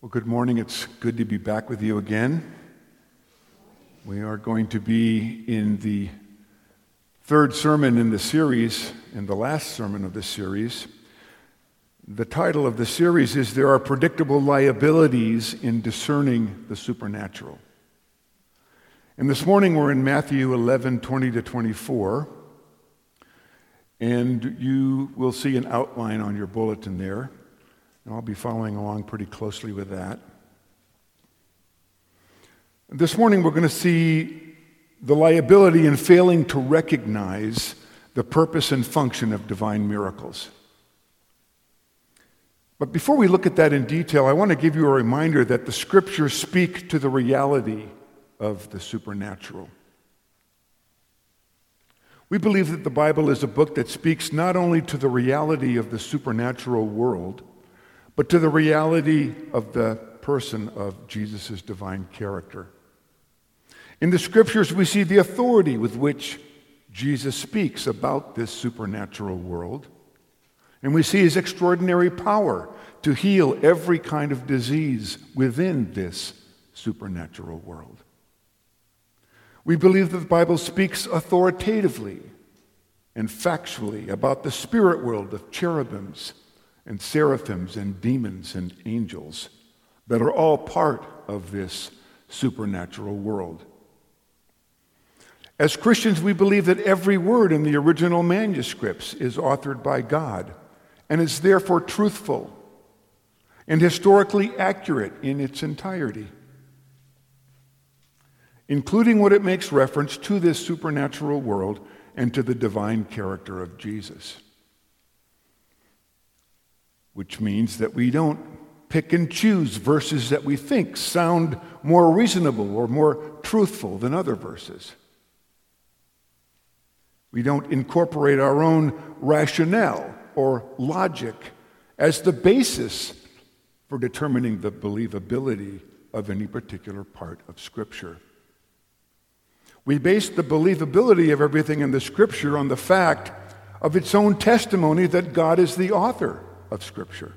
Well, good morning. It's good to be back with you again. We are going to be in the third sermon in the series, in the last sermon of this series. The title of the series is There Are Predictable Liabilities in Discerning the Supernatural. And this morning we're in Matthew 11 20 to 24. And you will see an outline on your bulletin there. And I'll be following along pretty closely with that. This morning, we're going to see the liability in failing to recognize the purpose and function of divine miracles. But before we look at that in detail, I want to give you a reminder that the scriptures speak to the reality of the supernatural. We believe that the Bible is a book that speaks not only to the reality of the supernatural world, but to the reality of the person of Jesus' divine character. In the scriptures, we see the authority with which Jesus speaks about this supernatural world. And we see his extraordinary power to heal every kind of disease within this supernatural world. We believe that the Bible speaks authoritatively and factually about the spirit world of cherubims and seraphims and demons and angels that are all part of this supernatural world. As Christians, we believe that every word in the original manuscripts is authored by God and is therefore truthful and historically accurate in its entirety, including what it makes reference to this supernatural world and to the divine character of Jesus which means that we don't pick and choose verses that we think sound more reasonable or more truthful than other verses. We don't incorporate our own rationale or logic as the basis for determining the believability of any particular part of Scripture. We base the believability of everything in the Scripture on the fact of its own testimony that God is the author of Scripture.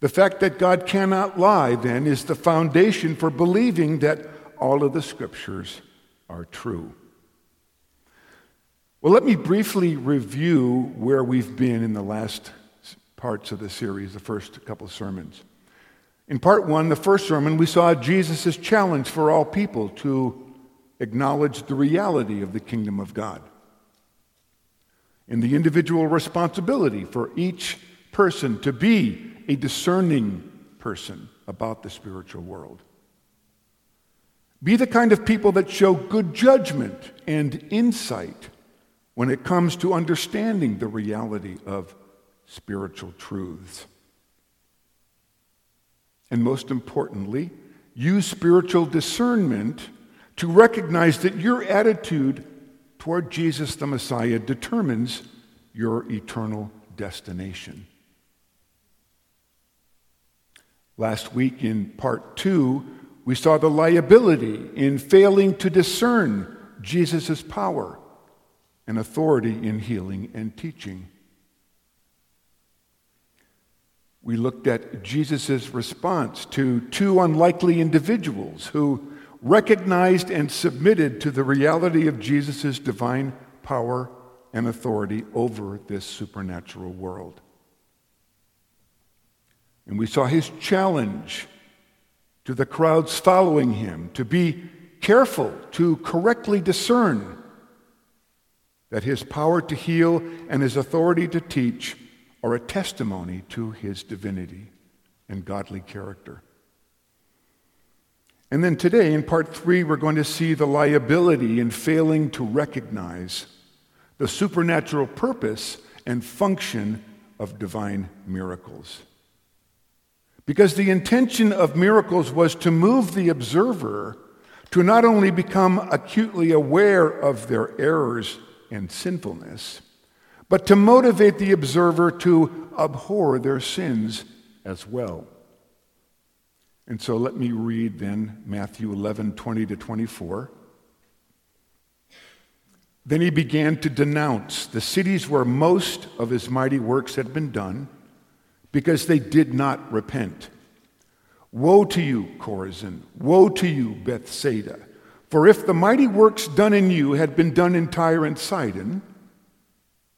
The fact that God cannot lie, then, is the foundation for believing that all of the Scriptures are true. Well, let me briefly review where we've been in the last parts of the series, the first couple of sermons. In part one, the first sermon, we saw Jesus' challenge for all people to acknowledge the reality of the kingdom of God and the individual responsibility for each person to be a discerning person about the spiritual world. Be the kind of people that show good judgment and insight when it comes to understanding the reality of spiritual truths. And most importantly, use spiritual discernment to recognize that your attitude toward Jesus the Messiah determines your eternal destination. Last week in part two, we saw the liability in failing to discern Jesus' power and authority in healing and teaching. We looked at Jesus' response to two unlikely individuals who recognized and submitted to the reality of Jesus' divine power and authority over this supernatural world. And we saw his challenge to the crowds following him to be careful to correctly discern that his power to heal and his authority to teach are a testimony to his divinity and godly character. And then today, in part three, we're going to see the liability in failing to recognize the supernatural purpose and function of divine miracles. Because the intention of miracles was to move the observer to not only become acutely aware of their errors and sinfulness, but to motivate the observer to abhor their sins as well. And so let me read then Matthew 11, 20 to 24. Then he began to denounce the cities where most of his mighty works had been done, because they did not repent. Woe to you, Chorazin! Woe to you, Bethsaida! For if the mighty works done in you had been done in Tyre and Sidon,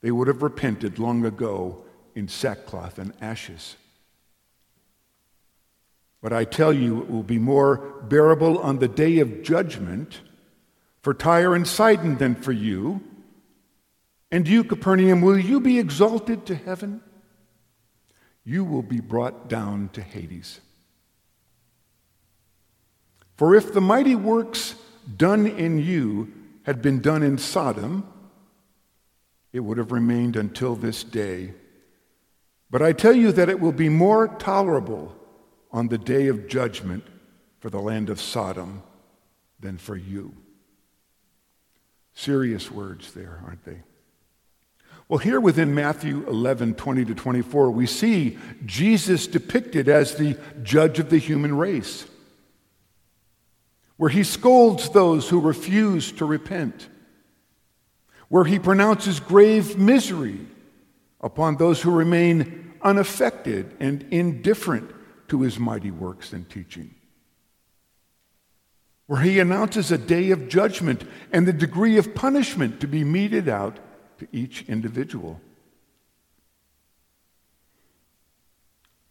they would have repented long ago in sackcloth and ashes. But I tell you, it will be more bearable on the day of judgment for Tyre and Sidon than for you. And you, Capernaum, will you be exalted to heaven? You will be brought down to Hades. For if the mighty works done in you had been done in Sodom, it would have remained until this day. But I tell you that it will be more tolerable on the day of judgment for the land of Sodom than for you. Serious words there, aren't they? Well, here within Matthew 11, 20 to 24, we see Jesus depicted as the judge of the human race, where he scolds those who refuse to repent, where he pronounces grave misery upon those who remain unaffected and indifferent to his mighty works and teaching. Where he announces a day of judgment and the degree of punishment to be meted out to each individual.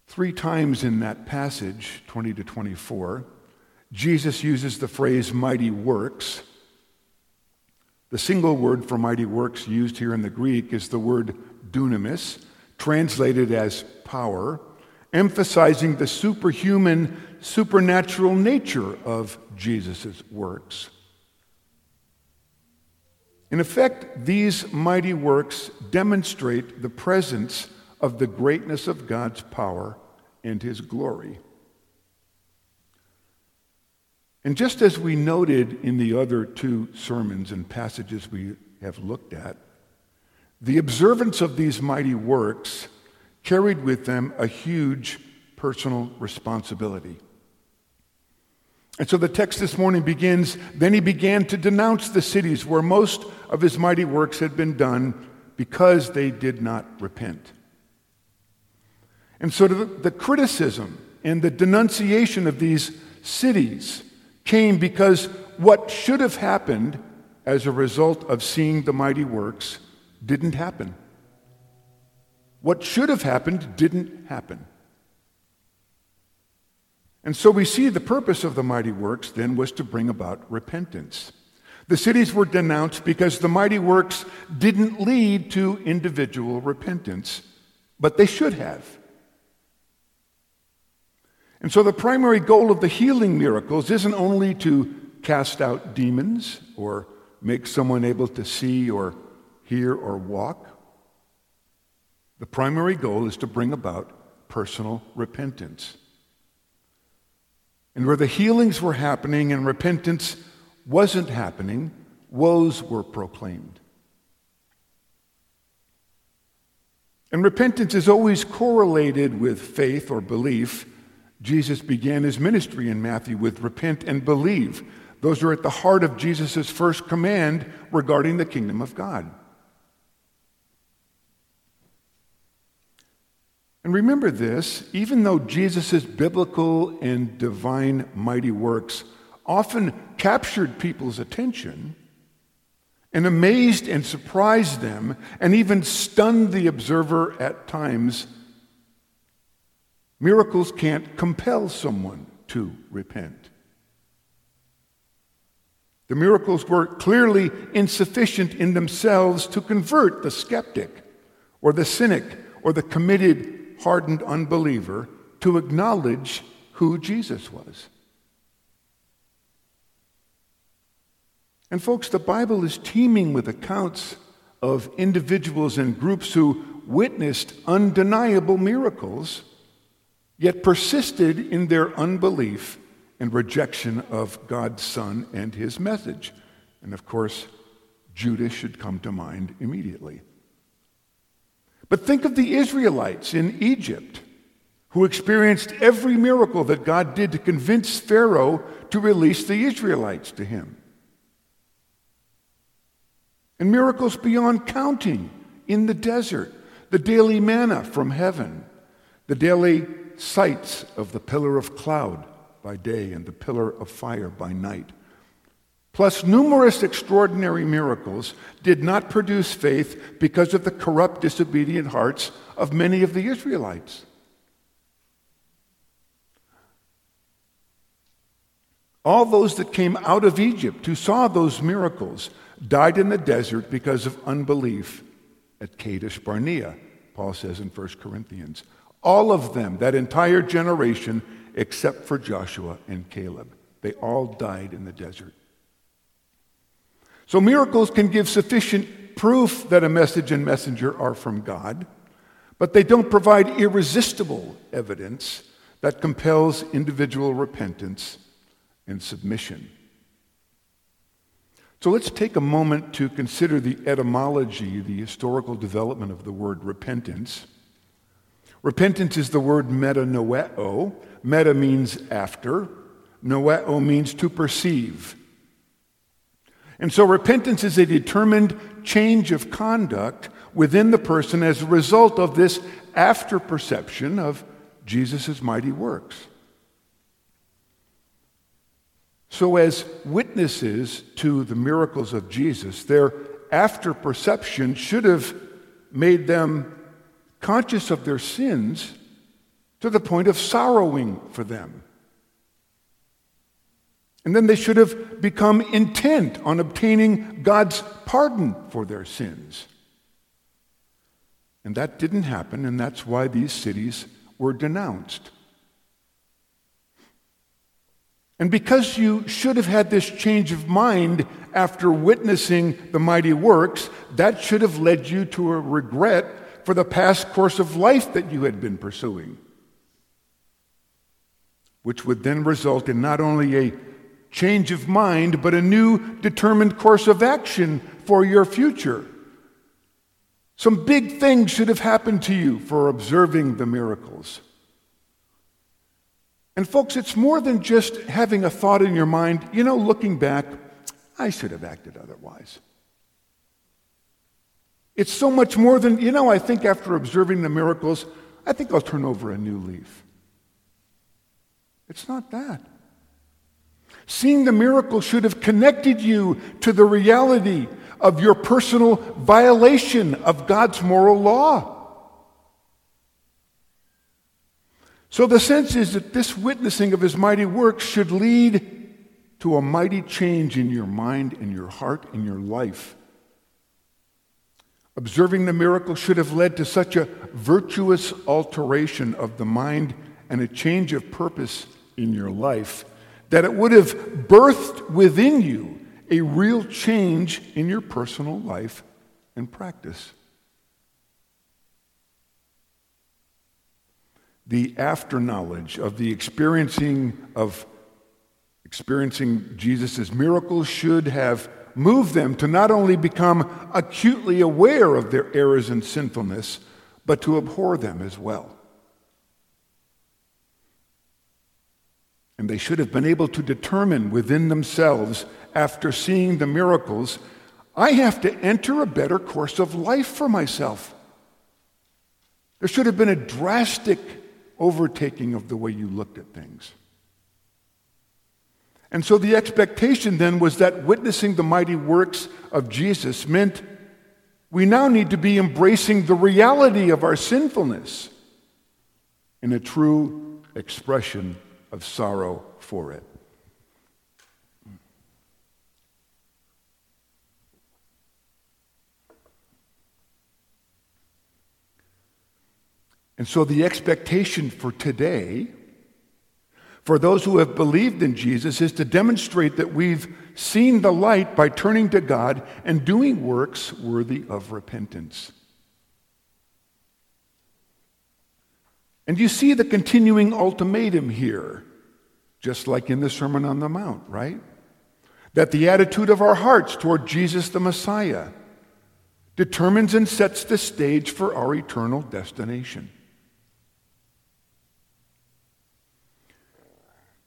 Three times in that passage, 20 to 24, Jesus uses the phrase mighty works. The single word for mighty works used here in the Greek is the word dunamis, translated as power emphasizing the superhuman, supernatural nature of Jesus' works. In effect, these mighty works demonstrate the presence of the greatness of God's power and his glory. And just as we noted in the other two sermons and passages we have looked at, the observance of these mighty works carried with them a huge personal responsibility. And so the text this morning begins Then he began to denounce the cities where most of his mighty works had been done because they did not repent. And so the, the criticism and the denunciation of these cities came because what should have happened as a result of seeing the mighty works didn't happen. What should have happened didn't happen. And so we see the purpose of the mighty works then was to bring about repentance. The cities were denounced because the mighty works didn't lead to individual repentance, but they should have. And so the primary goal of the healing miracles isn't only to cast out demons or make someone able to see or hear or walk. The primary goal is to bring about personal repentance. And where the healings were happening and repentance wasn't happening, woes were proclaimed. And repentance is always correlated with faith or belief. Jesus began his ministry in Matthew with repent and believe. Those are at the heart of Jesus' first command regarding the kingdom of God. And remember this even though Jesus' biblical and divine mighty works often captured people's attention and amazed and surprised them and even stunned the observer at times, miracles can't compel someone to repent. The miracles were clearly insufficient in themselves to convert the skeptic or the cynic or the committed hardened unbeliever to acknowledge who Jesus was. And, folks, the Bible is teeming with accounts of individuals and groups who witnessed undeniable miracles, yet persisted in their unbelief and rejection of God's Son and his message. And, of course, Judas should come to mind immediately. But think of the Israelites in Egypt who experienced every miracle that God did to convince Pharaoh to release the Israelites to him. And miracles beyond counting in the desert, the daily manna from heaven, the daily sights of the pillar of cloud by day and the pillar of fire by night, plus numerous extraordinary miracles, did not produce faith because of the corrupt, disobedient hearts of many of the Israelites. All those that came out of Egypt who saw those miracles died in the desert because of unbelief at Kadesh Barnea, Paul says in 1 Corinthians. All of them, that entire generation, except for Joshua and Caleb, they all died in the desert. So miracles can give sufficient proof that a message and messenger are from God, but they don't provide irresistible evidence that compels individual repentance and submission. So let's take a moment to consider the etymology, the historical development of the word repentance. Repentance is the word metanoeo. Meta means after, noeo means to perceive. And so repentance is a determined change of conduct within the person as a result of this after perception of Jesus' mighty works. So, as witnesses to the miracles of Jesus, their after perception should have made them conscious of their sins to the point of sorrowing for them. And then they should have become intent on obtaining God's pardon for their sins. And that didn't happen, and that's why these cities were denounced. And because you should have had this change of mind after witnessing the mighty works, that should have led you to a regret for the past course of life that you had been pursuing, which would then result in not only a change of mind, but a new determined course of action for your future. Some big things should have happened to you for observing the miracles. And, folks, it's more than just having a thought in your mind, you know, looking back, I should have acted otherwise. It's so much more than, you know, I think after observing the miracles, I think I'll turn over a new leaf. It's not that. Seeing the miracle should have connected you to the reality of your personal violation of God's moral law. So the sense is that this witnessing of his mighty works should lead to a mighty change in your mind, in your heart, in your life. Observing the miracle should have led to such a virtuous alteration of the mind and a change of purpose in your life that it would have birthed within you a real change in your personal life and practice. the after knowledge of the experiencing of experiencing Jesus' miracles should have moved them to not only become acutely aware of their errors and sinfulness, but to abhor them as well. And they should have been able to determine within themselves, after seeing the miracles, I have to enter a better course of life for myself. There should have been a drastic overtaking of the way you looked at things. And so the expectation then was that witnessing the mighty works of Jesus meant we now need to be embracing the reality of our sinfulness in a true expression of sorrow for it. And so the expectation for today, for those who have believed in Jesus, is to demonstrate that we've seen the light by turning to God and doing works worthy of repentance. And you see the continuing ultimatum here, just like in the Sermon on the Mount, right? That the attitude of our hearts toward Jesus the Messiah determines and sets the stage for our eternal destination.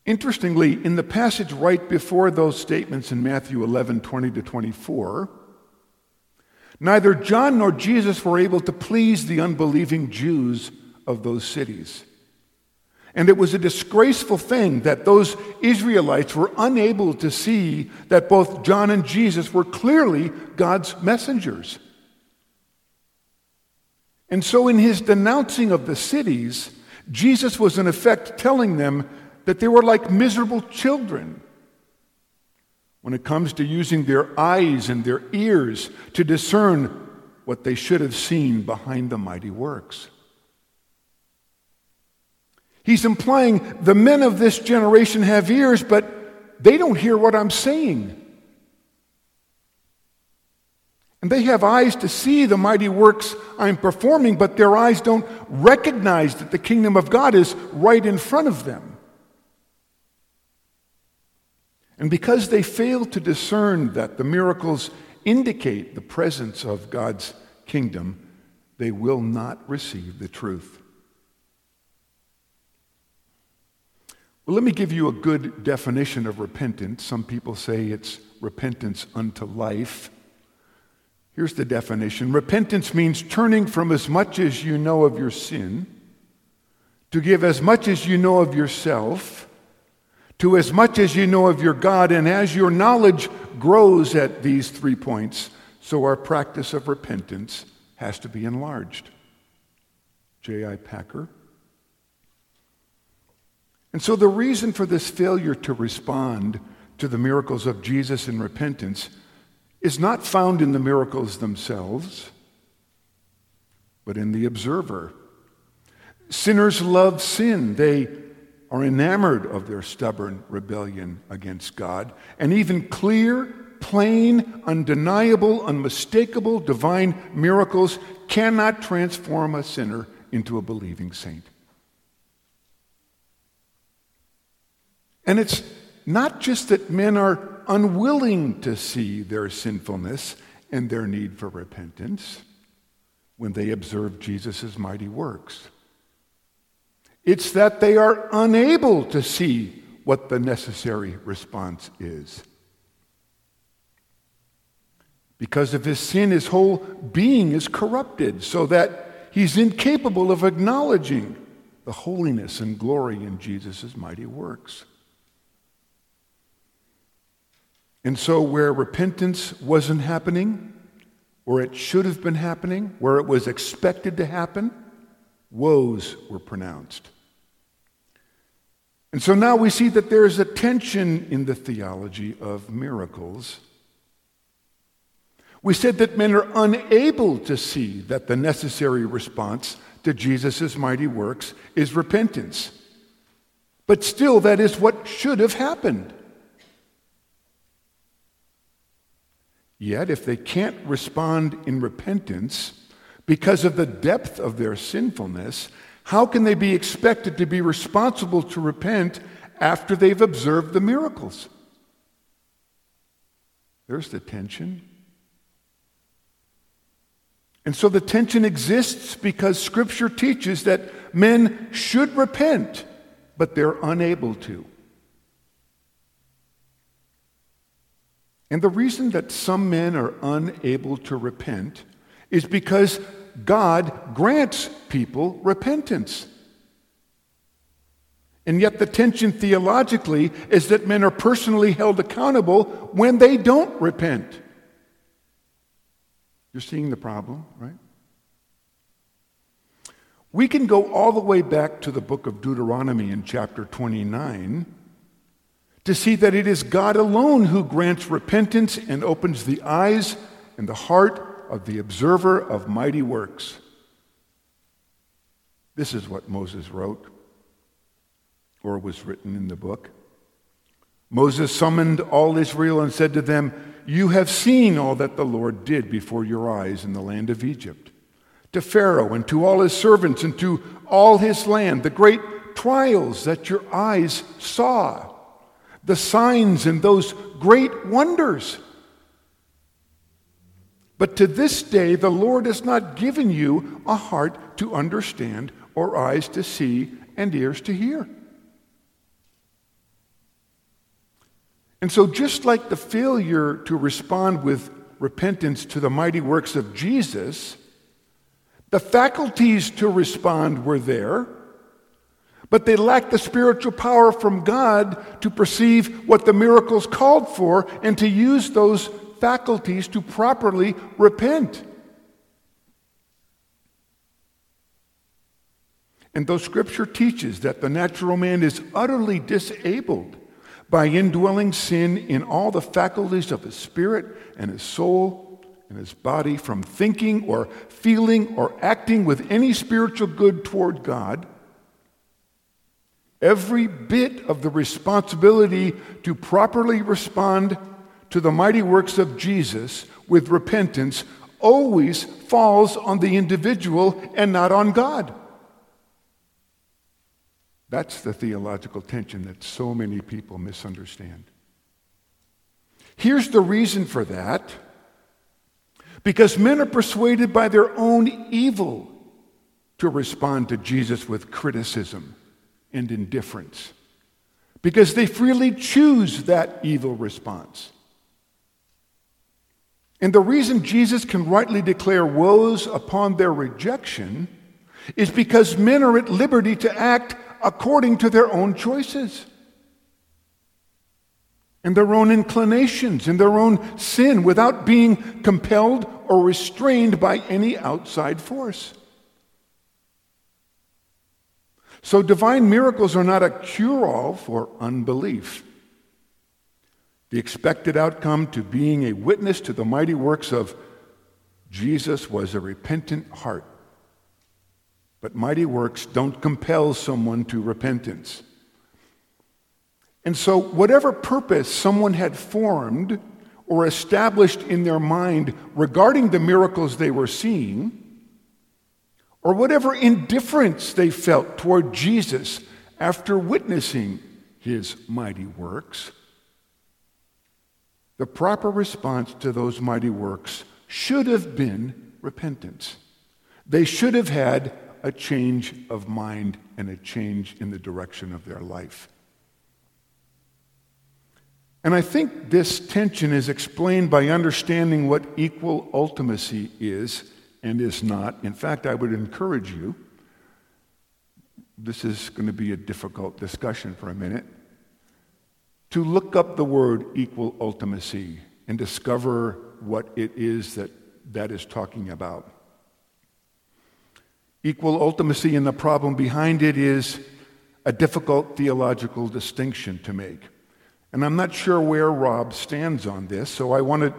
Interestingly, in the passage right before those statements in Matthew 11 20 to 24, neither John nor Jesus were able to please the unbelieving Jews of those cities. And it was a disgraceful thing that those Israelites were unable to see that both John and Jesus were clearly God's messengers. And so, in his denouncing of the cities, Jesus was in effect telling them that they were like miserable children when it comes to using their eyes and their ears to discern what they should have seen behind the mighty works. He's implying the men of this generation have ears, but they don't hear what I'm saying. And they have eyes to see the mighty works I'm performing, but their eyes don't recognize that the kingdom of God is right in front of them. And because they fail to discern that the miracles indicate the presence of God's kingdom, they will not receive the truth. Well, let me give you a good definition of repentance. Some people say it's repentance unto life. Here's the definition Repentance means turning from as much as you know of your sin to give as much as you know of yourself to as much as you know of your God. And as your knowledge grows at these three points, so our practice of repentance has to be enlarged. J.I. Packer. And so the reason for this failure to respond to the miracles of Jesus in repentance is not found in the miracles themselves, but in the observer. Sinners love sin. They are enamored of their stubborn rebellion against God. And even clear, plain, undeniable, unmistakable divine miracles cannot transform a sinner into a believing saint. And it's not just that men are unwilling to see their sinfulness and their need for repentance when they observe Jesus' mighty works. It's that they are unable to see what the necessary response is. Because of his sin, his whole being is corrupted, so that he's incapable of acknowledging the holiness and glory in Jesus' mighty works. And so, where repentance wasn't happening, or it should have been happening, where it was expected to happen, woes were pronounced. And so now we see that there is a tension in the theology of miracles. We said that men are unable to see that the necessary response to Jesus' mighty works is repentance. But still, that is what should have happened. Yet, if they can't respond in repentance because of the depth of their sinfulness, how can they be expected to be responsible to repent after they've observed the miracles? There's the tension. And so the tension exists because Scripture teaches that men should repent, but they're unable to. And the reason that some men are unable to repent is because God grants people repentance. And yet, the tension theologically is that men are personally held accountable when they don't repent. You're seeing the problem, right? We can go all the way back to the book of Deuteronomy in chapter 29 to see that it is God alone who grants repentance and opens the eyes and the heart of the observer of mighty works. This is what Moses wrote, or was written in the book. Moses summoned all Israel and said to them, You have seen all that the Lord did before your eyes in the land of Egypt, to Pharaoh and to all his servants and to all his land, the great trials that your eyes saw the signs and those great wonders. But to this day, the Lord has not given you a heart to understand, or eyes to see, and ears to hear. And so, just like the failure to respond with repentance to the mighty works of Jesus, The faculties to respond were there, but they lacked the spiritual power from God to perceive what the miracles called for and to use those faculties to properly repent. And though Scripture teaches that the natural man is utterly disabled by indwelling sin in all the faculties of his spirit and his soul and his body from thinking or feeling or acting with any spiritual good toward God, every bit of the responsibility to properly respond to the mighty works of Jesus with repentance always falls on the individual and not on God. That's the theological tension that so many people misunderstand. Here's the reason for that because men are persuaded by their own evil to respond to Jesus with criticism and indifference because they freely choose that evil response. And the reason Jesus can rightly declare woes upon their rejection is because men are at liberty to act according to their own choices and their own inclinations and their own sin without being compelled or restrained by any outside force. So, divine miracles are not a cure all for unbelief. The expected outcome to being a witness to the mighty works of Jesus was a repentant heart but mighty works don't compel someone to repentance. And so, whatever purpose someone had formed or established in their mind regarding the miracles they were seeing, or whatever indifference they felt toward Jesus after witnessing his mighty works, the proper response to those mighty works should have been repentance. They should have had a change of mind and a change in the direction of their life. And I think this tension is explained by understanding what equal ultimacy is and is not. In fact, I would encourage you, this is going to be a difficult discussion for a minute, to look up the word equal ultimacy and discover what it is that that is talking about. Equal ultimacy and the problem behind it is a difficult theological distinction to make. And I'm not sure where Rob stands on this, so I, wanted,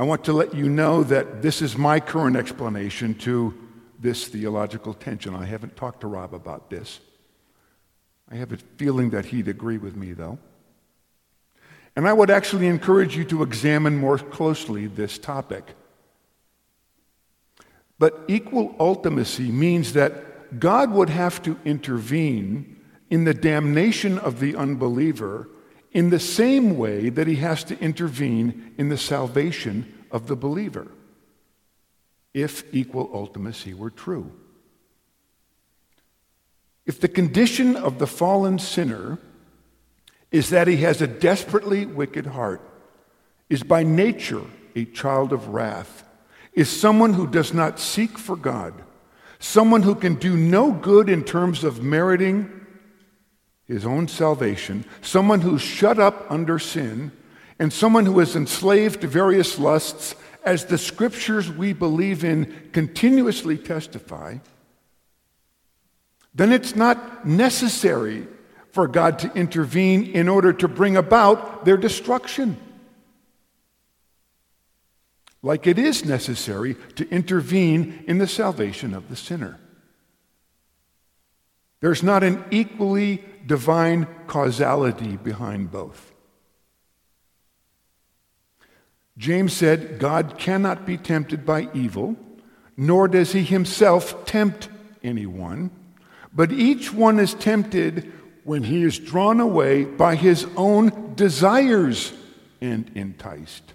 I want to let you know that this is my current explanation to this theological tension. I haven't talked to Rob about this. I have a feeling that he'd agree with me, though. And I would actually encourage you to examine more closely this topic. But equal ultimacy means that God would have to intervene in the damnation of the unbeliever in the same way that he has to intervene in the salvation of the believer, if equal ultimacy were true. If the condition of the fallen sinner is that he has a desperately wicked heart, is by nature a child of wrath, is someone who does not seek for God, someone who can do no good in terms of meriting his own salvation, someone who's shut up under sin, and someone who is enslaved to various lusts, as the scriptures we believe in continuously testify, then it's not necessary for God to intervene in order to bring about their destruction like it is necessary to intervene in the salvation of the sinner. There's not an equally divine causality behind both. James said, God cannot be tempted by evil, nor does he himself tempt anyone, but each one is tempted when he is drawn away by his own desires and enticed.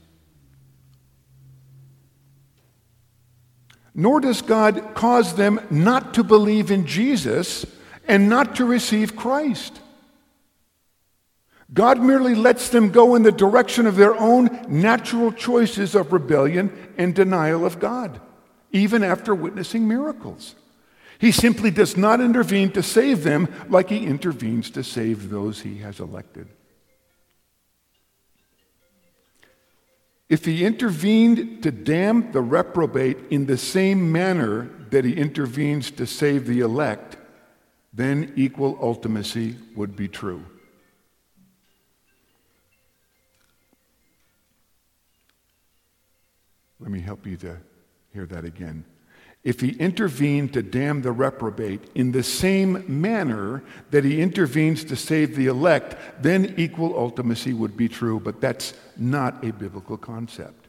nor does God cause them not to believe in Jesus and not to receive Christ. God merely lets them go in the direction of their own natural choices of rebellion and denial of God, even after witnessing miracles. He simply does not intervene to save them like he intervenes to save those he has elected. If he intervened to damn the reprobate in the same manner that he intervenes to save the elect, then equal ultimacy would be true. Let me help you to hear that again if he intervened to damn the reprobate in the same manner that he intervenes to save the elect, then equal ultimacy would be true, but that's not a biblical concept.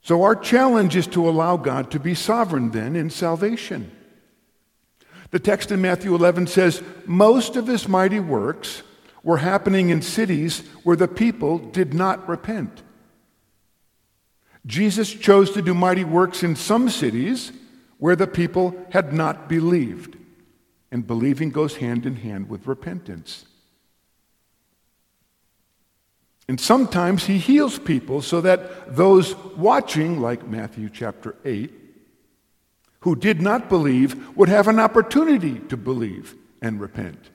So, our challenge is to allow God to be sovereign then in salvation. The text in Matthew 11 says, Most of his mighty works were happening in cities where the people did not repent. Jesus chose to do mighty works in some cities where the people had not believed. And believing goes hand in hand with repentance. And sometimes he heals people so that those watching, like Matthew chapter 8, who did not believe, would have an opportunity to believe and repent.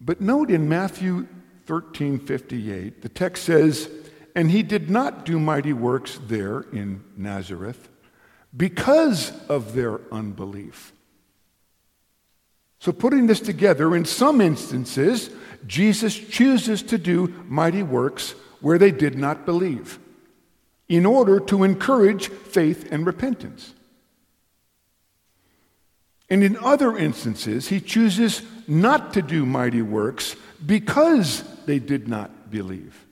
But note in Matthew 13 58, the text says, and he did not do mighty works there in Nazareth because of their unbelief. So, putting this together, in some instances, Jesus chooses to do mighty works where they did not believe in order to encourage faith and repentance. And in other instances, he chooses not to do mighty works because they did not believe.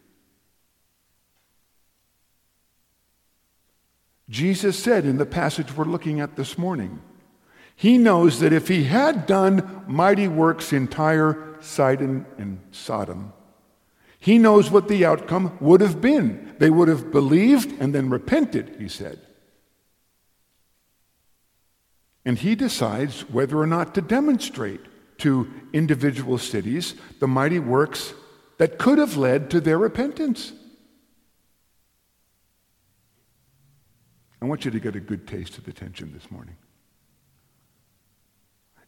Jesus said in the passage we're looking at this morning, he knows that if he had done mighty works in Tyre, Sidon, and Sodom, he knows what the outcome would have been. They would have believed and then repented, he said. And he decides whether or not to demonstrate to individual cities the mighty works that could have led to their repentance. I want you to get a good taste of the tension this morning.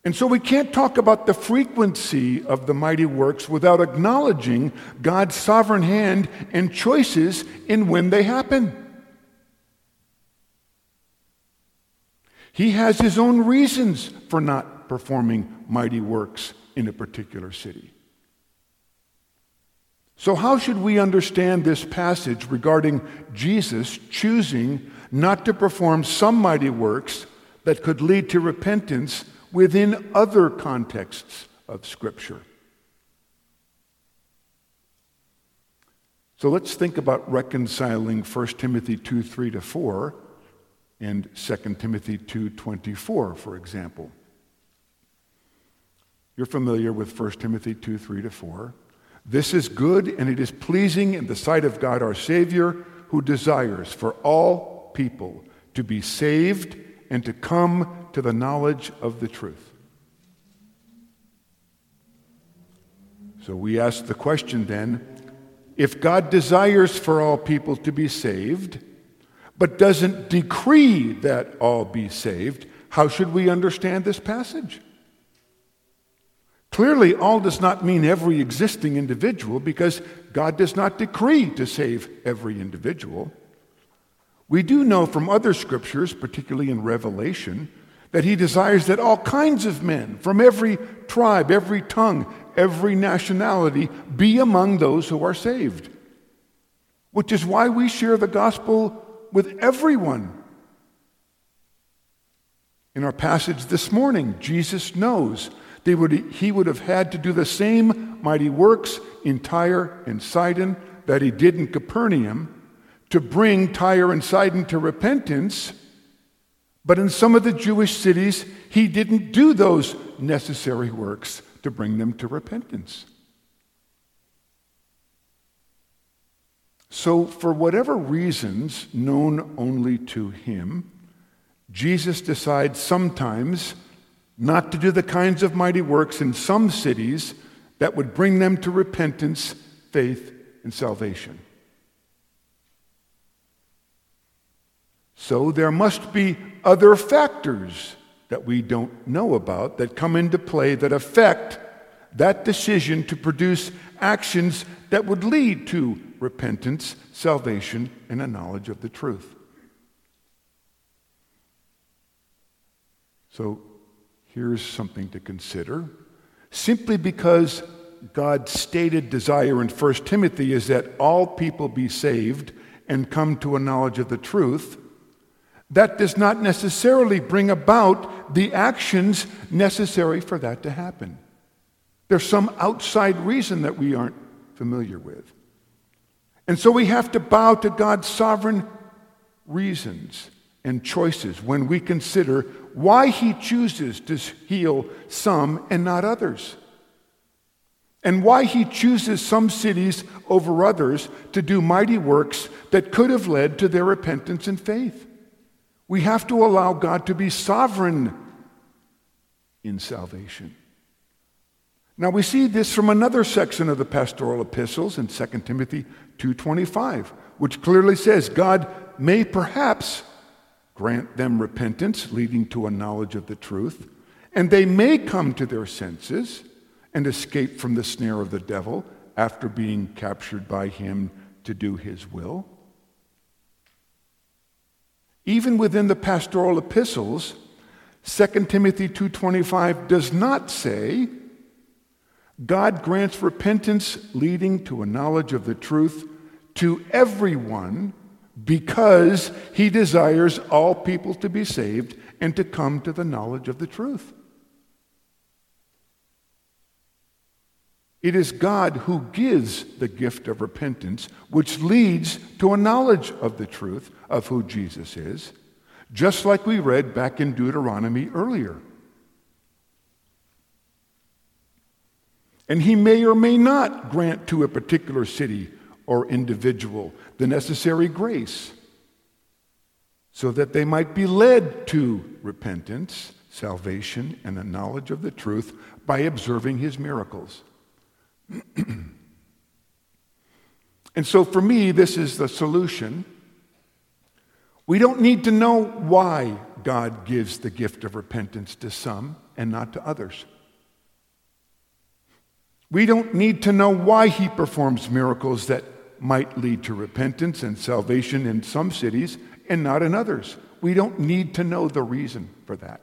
And so we can't talk about the frequency of the mighty works without acknowledging God's sovereign hand and choices in when they happen. He has his own reasons for not performing mighty works in a particular city. So, how should we understand this passage regarding Jesus choosing not to perform some mighty works that could lead to repentance within other contexts of Scripture. So let's think about reconciling 1 Timothy 2 3 to 4 and 2 Timothy 2 24, for example. You're familiar with 1 Timothy 2 3 to 4. This is good and it is pleasing in the sight of God our Savior, who desires for all people to be saved and to come to the knowledge of the truth. So we ask the question then if God desires for all people to be saved, but doesn't decree that all be saved, how should we understand this passage? Clearly, all does not mean every existing individual because God does not decree to save every individual. We do know from other scriptures, particularly in Revelation, that he desires that all kinds of men from every tribe, every tongue, every nationality be among those who are saved. Which is why we share the gospel with everyone. In our passage this morning, Jesus knows would, he would have had to do the same mighty works in Tyre and Sidon that he did in Capernaum to bring Tyre and Sidon to repentance, but in some of the Jewish cities, he didn't do those necessary works to bring them to repentance. So, for whatever reasons known only to him, Jesus decides sometimes not to do the kinds of mighty works in some cities that would bring them to repentance, faith, and salvation. So there must be other factors that we don't know about that come into play that affect that decision to produce actions that would lead to repentance, salvation, and a knowledge of the truth. So here's something to consider. Simply because God's stated desire in 1 Timothy is that all people be saved and come to a knowledge of the truth, that does not necessarily bring about the actions necessary for that to happen. There's some outside reason that we aren't familiar with. And so we have to bow to God's sovereign reasons and choices when we consider why He chooses to heal some and not others and why he chooses some cities over others to do mighty works that could have led to their repentance and faith. We have to allow God to be sovereign in salvation. Now we see this from another section of the pastoral epistles in 2 Timothy 2:25, which clearly says God may perhaps grant them repentance leading to a knowledge of the truth, and they may come to their senses and escape from the snare of the devil after being captured by him to do his will. Even within the pastoral epistles, 2 Timothy 2:25 does not say God grants repentance leading to a knowledge of the truth to everyone because he desires all people to be saved and to come to the knowledge of the truth. It is God who gives the gift of repentance, which leads to a knowledge of the truth of who Jesus is, just like we read back in Deuteronomy earlier. And he may or may not grant to a particular city or individual the necessary grace so that they might be led to repentance, salvation, and a knowledge of the truth by observing his miracles. and so for me, this is the solution. We don't need to know why God gives the gift of repentance to some and not to others. We don't need to know why he performs miracles that might lead to repentance and salvation in some cities and not in others. We don't need to know the reason for that.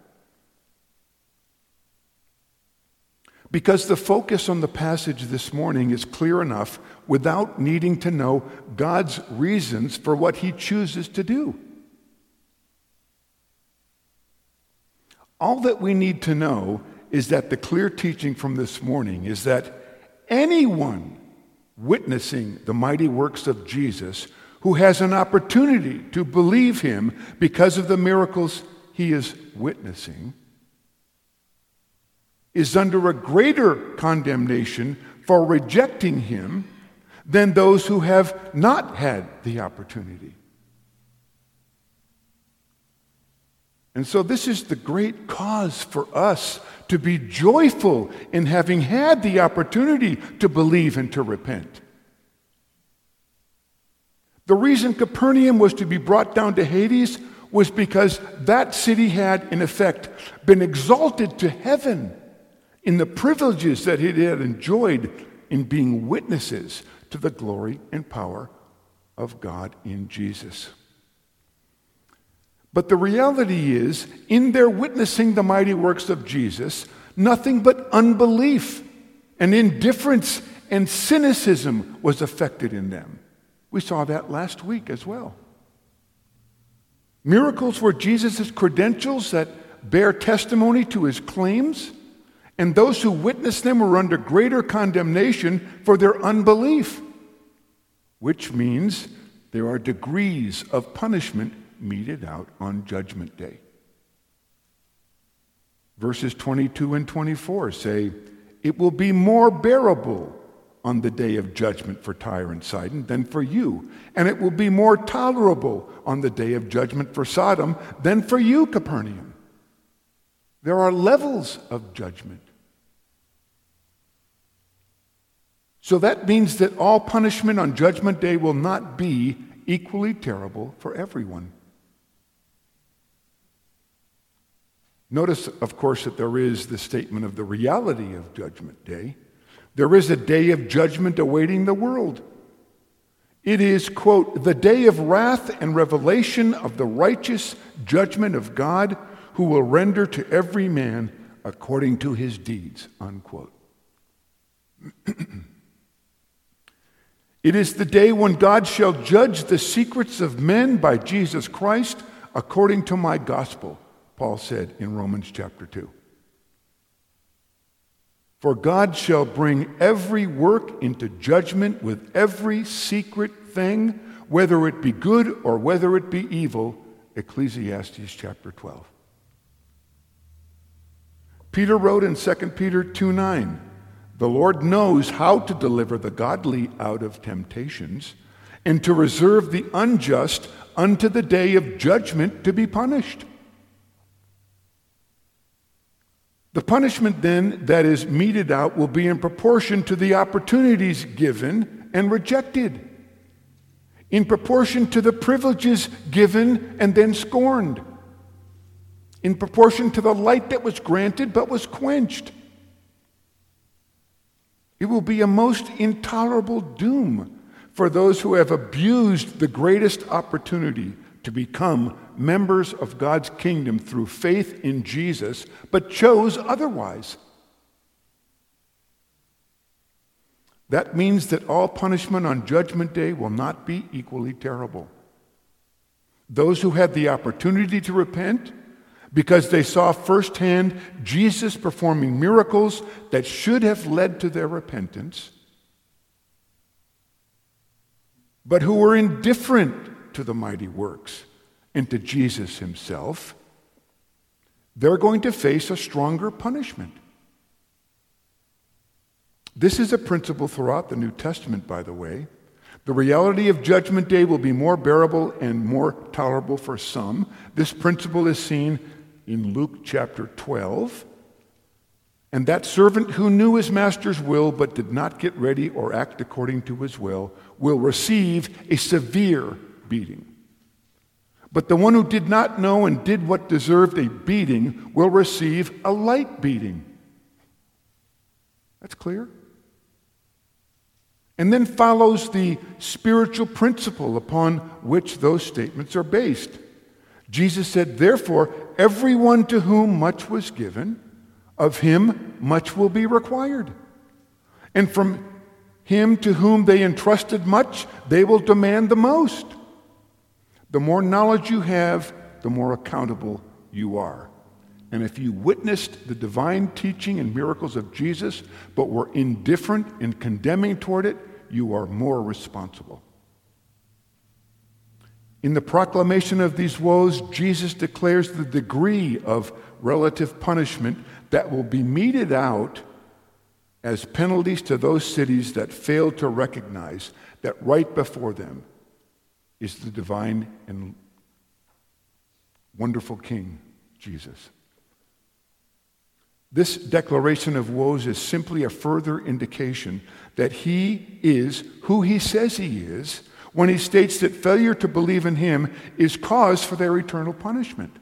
Because the focus on the passage this morning is clear enough without needing to know God's reasons for what he chooses to do. All that we need to know is that the clear teaching from this morning is that anyone witnessing the mighty works of Jesus who has an opportunity to believe him because of the miracles he is witnessing is under a greater condemnation for rejecting him than those who have not had the opportunity. And so, this is the great cause for us to be joyful in having had the opportunity to believe and to repent. The reason Capernaum was to be brought down to Hades was because that city had, in effect, been exalted to heaven in the privileges that it had enjoyed in being witnesses to the glory and power of God in Jesus. But the reality is, in their witnessing the mighty works of Jesus, nothing but unbelief and indifference and cynicism was affected in them. We saw that last week as well. Miracles were Jesus' credentials that bear testimony to his claims and those who witnessed them were under greater condemnation for their unbelief, which means there are degrees of punishment meted out on Judgment Day. Verses 22 and 24 say, It will be more bearable on the day of judgment for Tyre and Sidon than for you, and it will be more tolerable on the day of judgment for Sodom than for you, Capernaum. There are levels of judgment. So that means that all punishment on Judgment Day will not be equally terrible for everyone. Notice, of course, that there is the statement of the reality of Judgment Day. There is a day of judgment awaiting the world. It is, quote, the day of wrath and revelation of the righteous judgment of God who will render to every man according to his deeds, unquote. it is the day when God shall judge the secrets of men by Jesus Christ according to my gospel, Paul said in Romans chapter 2. For God shall bring every work into judgment with every secret thing, whether it be good or whether it be evil. Ecclesiastes chapter 12. Peter wrote in 2 Peter 2 9, The Lord knows how to deliver the godly out of temptations and to reserve the unjust unto the day of judgment to be punished. The punishment then that is meted out will be in proportion to the opportunities given and rejected, in proportion to the privileges given and then scorned, in proportion to the light that was granted but was quenched. It will be a most intolerable doom for those who have abused the greatest opportunity to become members of God's kingdom through faith in Jesus, but chose otherwise. That means that all punishment on Judgment Day will not be equally terrible. Those who had the opportunity to repent, because they saw firsthand Jesus performing miracles that should have led to their repentance, but who were indifferent to the mighty works and to Jesus himself, they're going to face a stronger punishment. This is a principle throughout the New Testament, by the way. The reality of Judgment Day will be more bearable and more tolerable for some. This principle is seen in Luke chapter 12. And that servant who knew his master's will but did not get ready or act according to his will will receive a severe beating. But the one who did not know and did what deserved a beating will receive a light beating. That's clear. And then follows the spiritual principle upon which those statements are based. Jesus said, Therefore, everyone to whom much was given, of him much will be required. And from him to whom they entrusted much, they will demand the most. The more knowledge you have, the more accountable you are. And if you witnessed the divine teaching and miracles of Jesus, but were indifferent and condemning toward it, you are more responsible. In the proclamation of these woes, Jesus declares the degree of relative punishment that will be meted out as penalties to those cities that fail to recognize that right before them is the divine and wonderful King, Jesus. This declaration of woes is simply a further indication that he is who he says he is when he states that failure to believe in him is cause for their eternal punishment.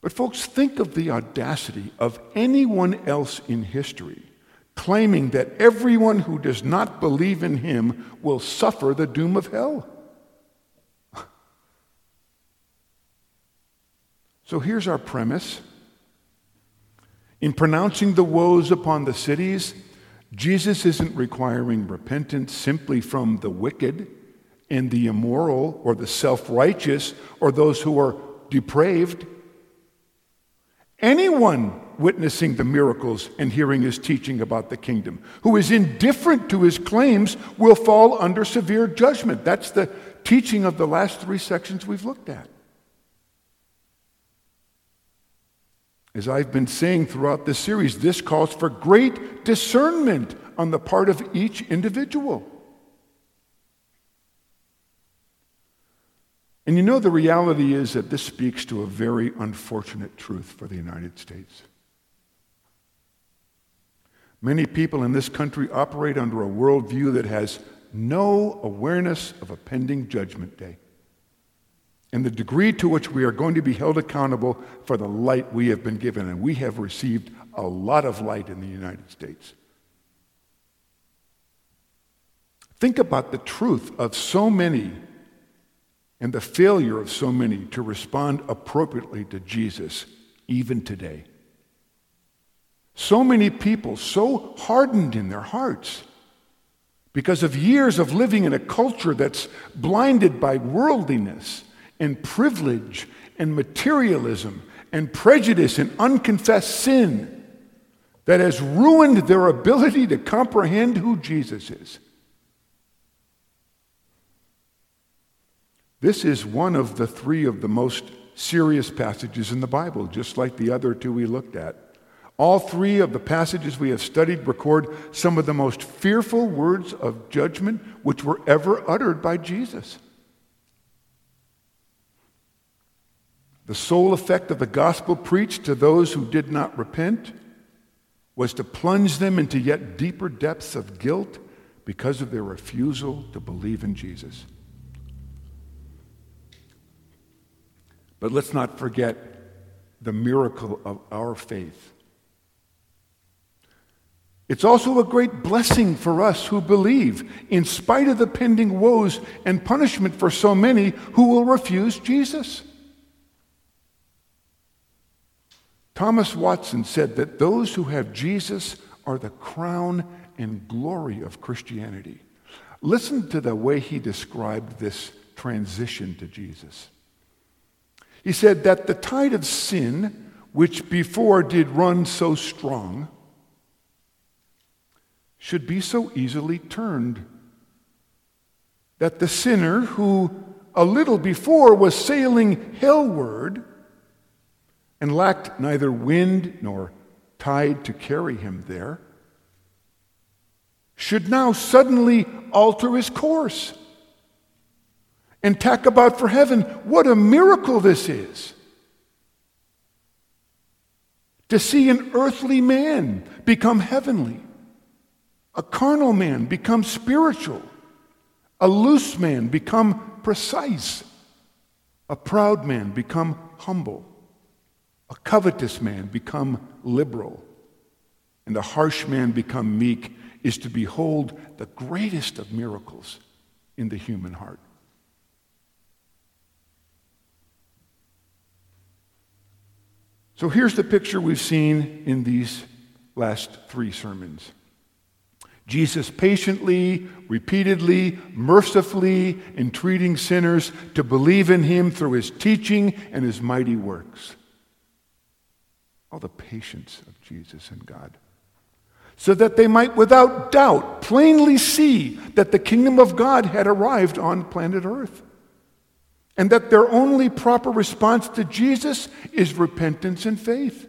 But, folks, think of the audacity of anyone else in history claiming that everyone who does not believe in him will suffer the doom of hell. So here's our premise. In pronouncing the woes upon the cities, Jesus isn't requiring repentance simply from the wicked and the immoral or the self righteous or those who are depraved. Anyone witnessing the miracles and hearing his teaching about the kingdom, who is indifferent to his claims, will fall under severe judgment. That's the teaching of the last three sections we've looked at. As I've been saying throughout this series, this calls for great discernment on the part of each individual. And you know, the reality is that this speaks to a very unfortunate truth for the United States. Many people in this country operate under a worldview that has no awareness of a pending judgment day. And the degree to which we are going to be held accountable for the light we have been given. And we have received a lot of light in the United States. Think about the truth of so many and the failure of so many to respond appropriately to Jesus, even today. So many people, so hardened in their hearts because of years of living in a culture that's blinded by worldliness and privilege and materialism and prejudice and unconfessed sin that has ruined their ability to comprehend who Jesus is. This is one of the three of the most serious passages in the Bible, just like the other two we looked at. All three of the passages we have studied record some of the most fearful words of judgment which were ever uttered by Jesus. The sole effect of the gospel preached to those who did not repent was to plunge them into yet deeper depths of guilt because of their refusal to believe in Jesus. But let's not forget the miracle of our faith. It's also a great blessing for us who believe, in spite of the pending woes and punishment for so many who will refuse Jesus. Thomas Watson said that those who have Jesus are the crown and glory of Christianity. Listen to the way he described this transition to Jesus. He said that the tide of sin, which before did run so strong, should be so easily turned. That the sinner who a little before was sailing hellward and lacked neither wind nor tide to carry him there, should now suddenly alter his course and tack about for heaven. What a miracle this is! To see an earthly man become heavenly. A carnal man become spiritual. A loose man become precise. A proud man become humble. A covetous man become liberal. And a harsh man become meek is to behold the greatest of miracles in the human heart. So here's the picture we've seen in these last three sermons. Jesus patiently, repeatedly, mercifully entreating sinners to believe in him through his teaching and his mighty works. All the patience of Jesus and God. So that they might without doubt plainly see that the kingdom of God had arrived on planet Earth. And that their only proper response to Jesus is repentance and faith.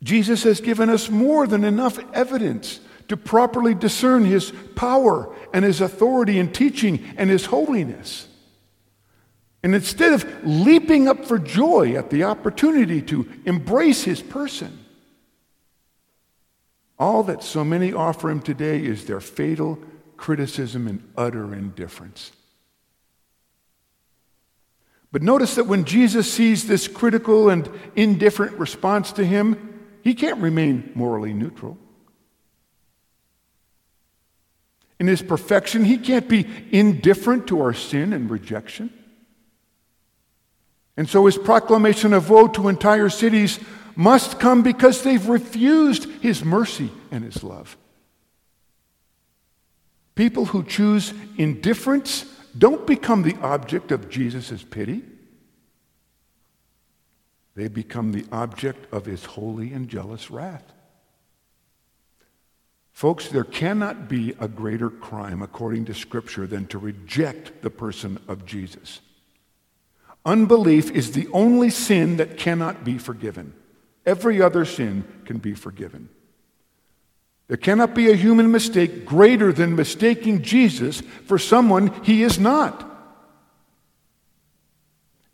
Jesus has given us more than enough evidence to properly discern his power and his authority in teaching and his holiness. And instead of leaping up for joy at the opportunity to embrace his person, all that so many offer him today is their fatal criticism and utter indifference. But notice that when Jesus sees this critical and indifferent response to him, he can't remain morally neutral. In his perfection, he can't be indifferent to our sin and rejection. And so his proclamation of woe to entire cities must come because they've refused his mercy and his love. People who choose indifference don't become the object of Jesus' pity. They become the object of his holy and jealous wrath. Folks, there cannot be a greater crime, according to Scripture, than to reject the person of Jesus. Unbelief is the only sin that cannot be forgiven. Every other sin can be forgiven. There cannot be a human mistake greater than mistaking Jesus for someone he is not.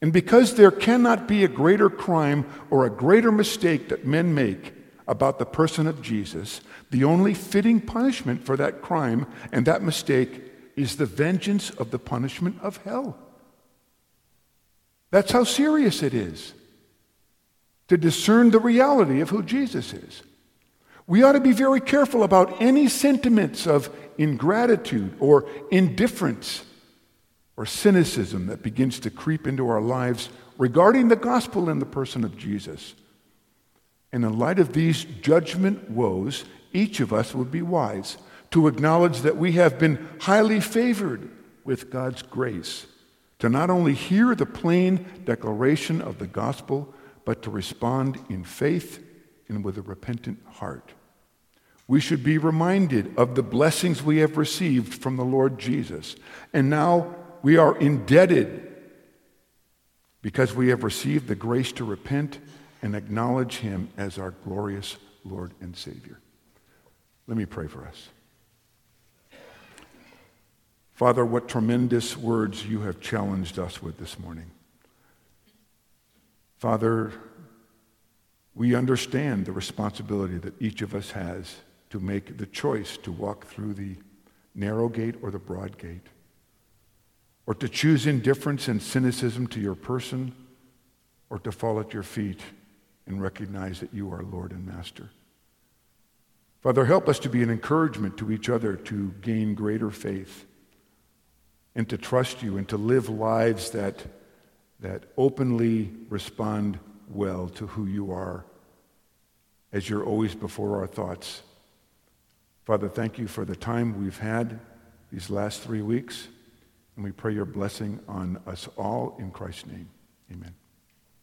And because there cannot be a greater crime or a greater mistake that men make about the person of Jesus, the only fitting punishment for that crime and that mistake is the vengeance of the punishment of hell. That's how serious it is to discern the reality of who Jesus is. We ought to be very careful about any sentiments of ingratitude or indifference or cynicism that begins to creep into our lives regarding the gospel and the person of Jesus. And in light of these judgment woes, each of us would be wise to acknowledge that we have been highly favored with God's grace to not only hear the plain declaration of the gospel, but to respond in faith and with a repentant heart. We should be reminded of the blessings we have received from the Lord Jesus. And now we are indebted because we have received the grace to repent and acknowledge Him as our glorious Lord and Savior. Let me pray for us. Father, what tremendous words you have challenged us with this morning. Father, we understand the responsibility that each of us has to make the choice to walk through the narrow gate or the broad gate, or to choose indifference and cynicism to your person, or to fall at your feet and recognize that you are Lord and Master. Father, help us to be an encouragement to each other to gain greater faith and to trust you and to live lives that, that openly respond well to who you are as you're always before our thoughts. Father, thank you for the time we've had these last three weeks, and we pray your blessing on us all in Christ's name. Amen.